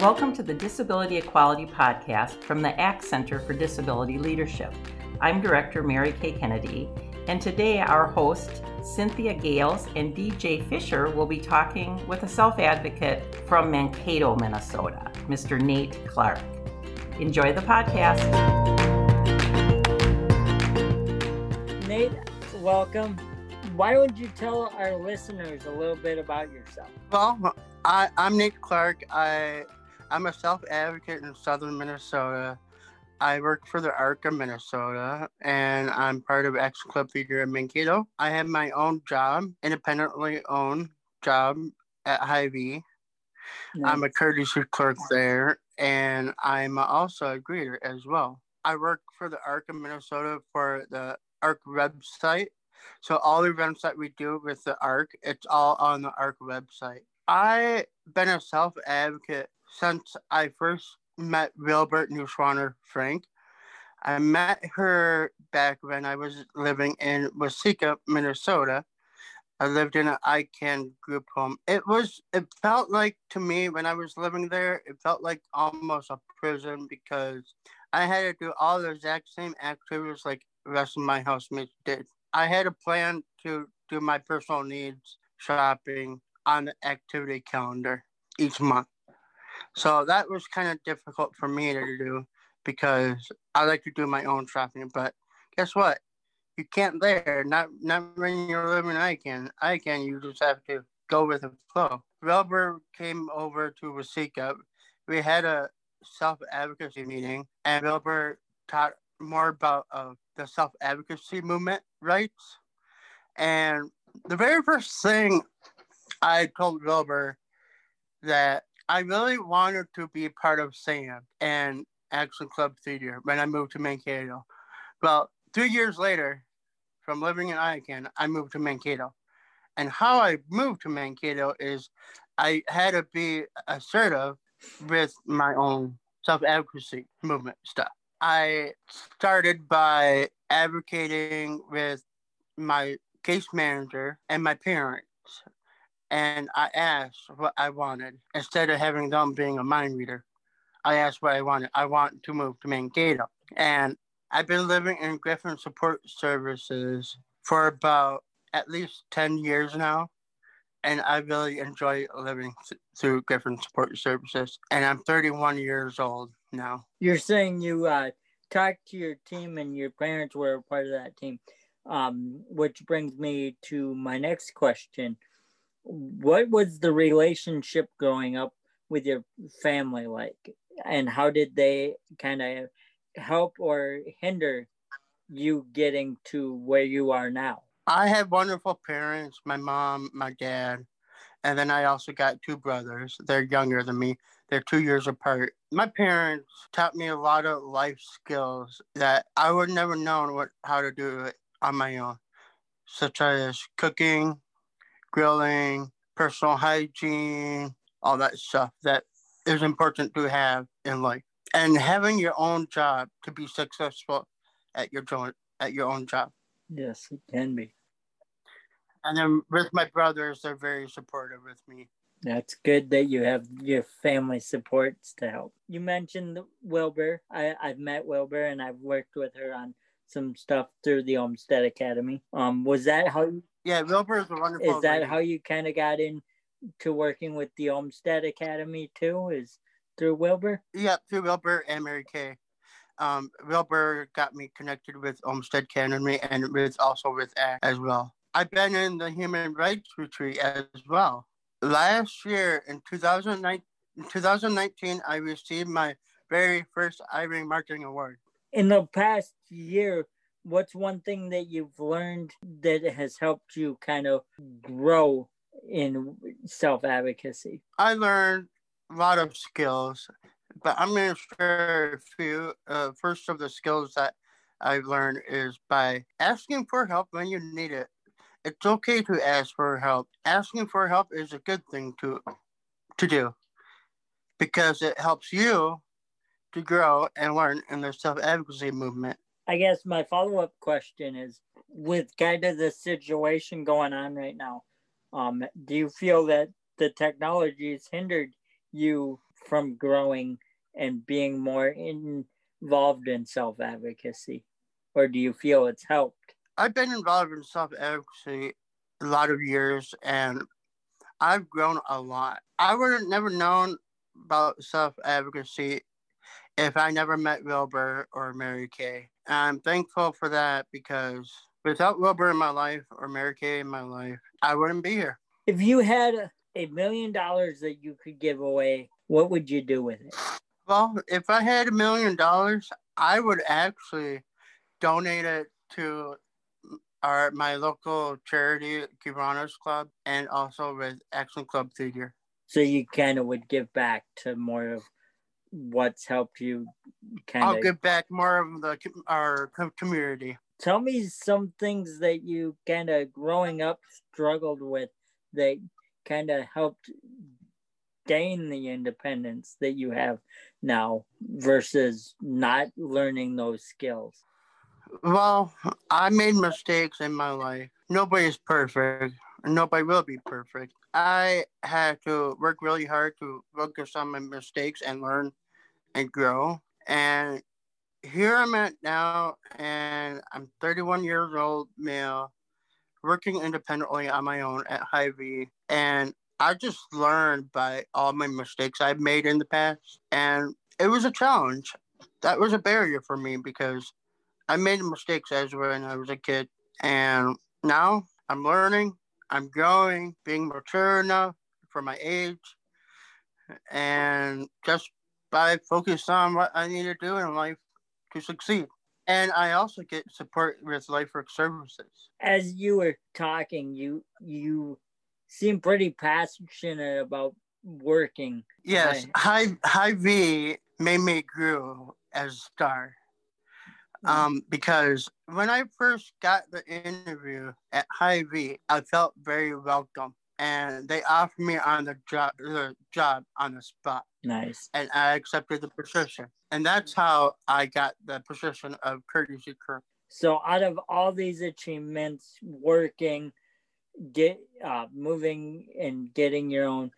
Welcome to the Disability Equality Podcast from the ACT Center for Disability Leadership. I'm Director Mary Kay Kennedy, and today our hosts, Cynthia Gales and DJ Fisher, will be talking with a self advocate from Mankato, Minnesota, Mr. Nate Clark. Enjoy the podcast. Nate, welcome. Why don't you tell our listeners a little bit about yourself? Well, I, I'm Nate Clark. I I'm a self advocate in southern Minnesota. I work for the ARC of Minnesota and I'm part of X Club Theater in Mankato. I have my own job, independently owned job at Hy-Vee. Nice. I'm a courtesy clerk there and I'm also a greeter as well. I work for the ARC of Minnesota for the ARC website. So all the events that we do with the ARC, it's all on the ARC website. I've been a self advocate since I first met Wilbert Newswater Frank. I met her back when I was living in Waseca, Minnesota. I lived in an ICANN group home. It was, it felt like to me when I was living there, it felt like almost a prison because I had to do all the exact same activities like the rest of my housemates did. I had a plan to do my personal needs shopping on the activity calendar each month. So that was kind of difficult for me to do because I like to do my own shopping. But guess what? You can't there. Not not when you're living I can. I can. You just have to go with the flow. Wilbur came over to Waseca. We had a self advocacy meeting, and Wilbur taught more about uh, the self advocacy movement rights. And the very first thing I told Wilbur that I really wanted to be part of SAM and Action Club Theater when I moved to Mankato. Well, three years later, from living in ICANN, I moved to Mankato. And how I moved to Mankato is I had to be assertive with my own self advocacy movement stuff. I started by advocating with my case manager and my parents and I asked what I wanted instead of having them being a mind reader. I asked what I wanted. I want to move to Mankato, and I've been living in Griffin Support Services for about at least ten years now, and I really enjoy living th- through Griffin Support Services. And I'm 31 years old now. You're saying you uh, talked to your team, and your parents were a part of that team. Um, which brings me to my next question what was the relationship growing up with your family like? And how did they kind of help or hinder you getting to where you are now? I have wonderful parents my mom my dad and then i also got two brothers. They're younger than me. They're two years apart. My parents taught me a lot of life skills that i would never known what how to do it on my own such as cooking grilling, personal hygiene, all that stuff that is important to have in life. And having your own job to be successful at your joint at your own job. Yes, it can be. And then with my brothers, they're very supportive with me. That's good that you have your family supports to help. You mentioned Wilbur. I, I've met Wilbur and I've worked with her on some stuff through the Olmsted Academy. Um, was that how you yeah, Wilbur is a wonderful. Is that lady. how you kind of got into working with the Olmsted Academy too? Is through Wilbur? Yeah, through Wilbur and Mary Kay. Um, Wilbur got me connected with Olmsted Academy and with also with ACT as well. I've been in the Human Rights Retreat as well. Last year in 2019, 2019 I received my very first Eyring Marketing Award. In the past year, what's one thing that you've learned that has helped you kind of grow in self advocacy? I learned a lot of skills, but I'm going to share a few. Uh, first of the skills that I've learned is by asking for help when you need it. It's okay to ask for help. Asking for help is a good thing to to do because it helps you to grow and learn in the self advocacy movement. I guess my follow up question is with kind of the situation going on right now, um, do you feel that the technology has hindered you from growing and being more involved in self advocacy? Or do you feel it's helped? I've been involved in self advocacy a lot of years and I've grown a lot. I would have never known about self advocacy if I never met Wilbur or Mary Kay. I'm thankful for that because without Wilbur in my life or Mary Kay in my life, I wouldn't be here. If you had a million dollars that you could give away, what would you do with it? Well, if I had a million dollars, I would actually donate it to our my local charity, Cubanos Club, and also with Action Club Theater. So you kind of would give back to more of what's helped you kind of. I'll give back more of the our community. Tell me some things that you kind of growing up struggled with that kind of helped gain the independence that you have now versus not learning those skills? Well, I made mistakes in my life. Nobody's perfect. Nobody will be perfect. I had to work really hard to focus on my mistakes and learn and grow. And here I'm at now, and I'm 31 years old, male, working independently on my own at Hy-Vee. And I just learned by all my mistakes I've made in the past. And it was a challenge. That was a barrier for me because I made mistakes as when I was a kid. And now I'm learning, I'm growing, being mature enough for my age. And just by focus on what I need to do in life to succeed. And I also get support with LifeWork services. As you were talking, you you seem pretty passionate about working. Yes, High Hy-Vee made me grow as a star. Um, because when I first got the interview at Hy-Vee, I felt very welcome, and they offered me on the job the job on the spot. Nice. And I accepted the position, and that's how I got the position of courtesy crew. So, out of all these achievements, working get uh, moving and getting your own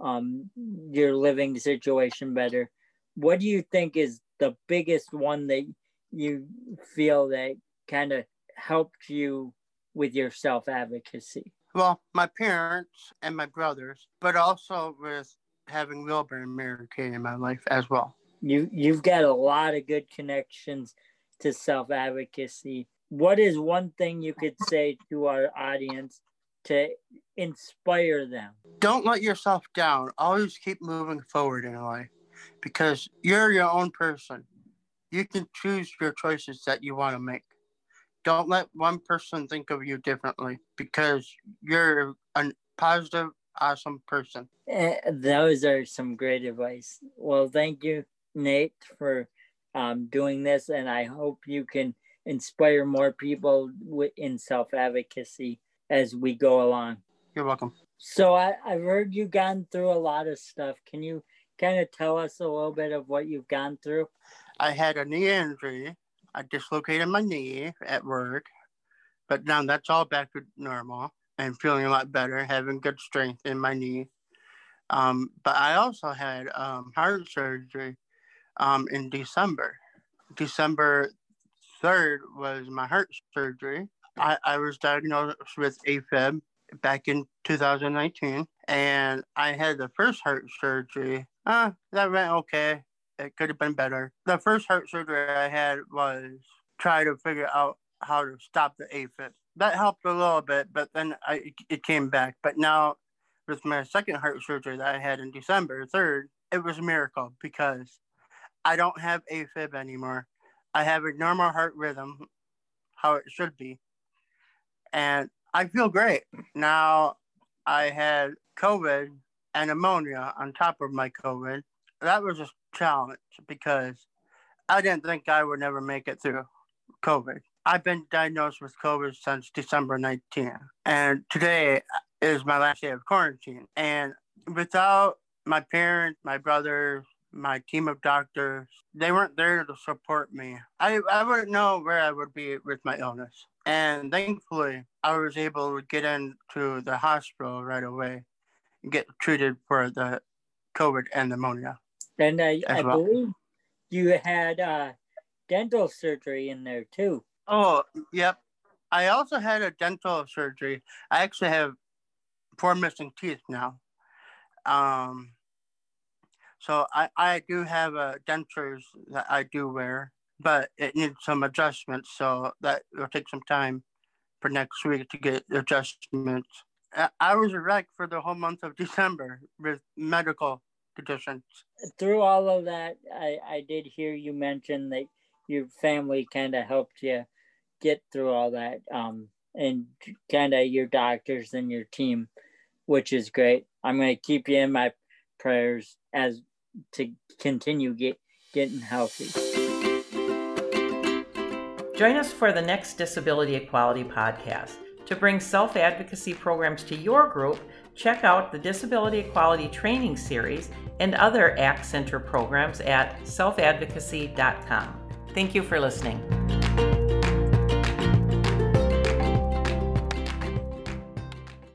um, your living situation better. What do you think is the biggest one that you feel that kind of helped you with your self advocacy? Well, my parents and my brothers, but also with having Wilbur and Mary Kay in my life as well. You you've got a lot of good connections to self advocacy. What is one thing you could say to our audience to inspire them. Don't let yourself down. Always keep moving forward in life because you're your own person. You can choose your choices that you want to make. Don't let one person think of you differently because you're a positive, awesome person. Uh, those are some great advice. Well, thank you, Nate, for um, doing this, and I hope you can inspire more people in self advocacy as we go along. You're welcome. So I, I've heard you've gone through a lot of stuff. Can you kind of tell us a little bit of what you've gone through? I had a knee injury. I dislocated my knee at work, but now that's all back to normal and feeling a lot better, having good strength in my knee. Um, but I also had um, heart surgery um, in December. December 3rd was my heart surgery. I, I was diagnosed with AFib back in 2019, and I had the first heart surgery. Uh, that went okay. It could have been better. The first heart surgery I had was try to figure out how to stop the AFib. That helped a little bit, but then I, it came back. But now, with my second heart surgery that I had in December 3rd, it was a miracle because I don't have AFib anymore. I have a normal heart rhythm, how it should be and I feel great. Now I had COVID and pneumonia on top of my COVID. That was a challenge because I didn't think I would never make it through COVID. I've been diagnosed with COVID since December 19th, and today is my last day of quarantine. And without my parents, my brothers, my team of doctors, they weren't there to support me. I, I wouldn't know where I would be with my illness. And thankfully, I was able to get into the hospital right away and get treated for the COVID and pneumonia. And I, I believe you had uh, dental surgery in there too. Oh, yep. I also had a dental surgery. I actually have four missing teeth now. Um, so I, I do have a dentures that I do wear, but it needs some adjustments. So that will take some time for next week to get adjustments. I- I was a wreck for the whole month of December with medical conditions. Through all of that, I, I did hear you mention that your family kind of helped you get through all that, um, and kind of your doctors and your team, which is great. I'm going to keep you in my prayers as to continue get getting healthy. Join us for the next Disability Equality podcast. To bring self advocacy programs to your group, check out the Disability Equality Training Series and other ACT Center programs at selfadvocacy.com. Thank you for listening.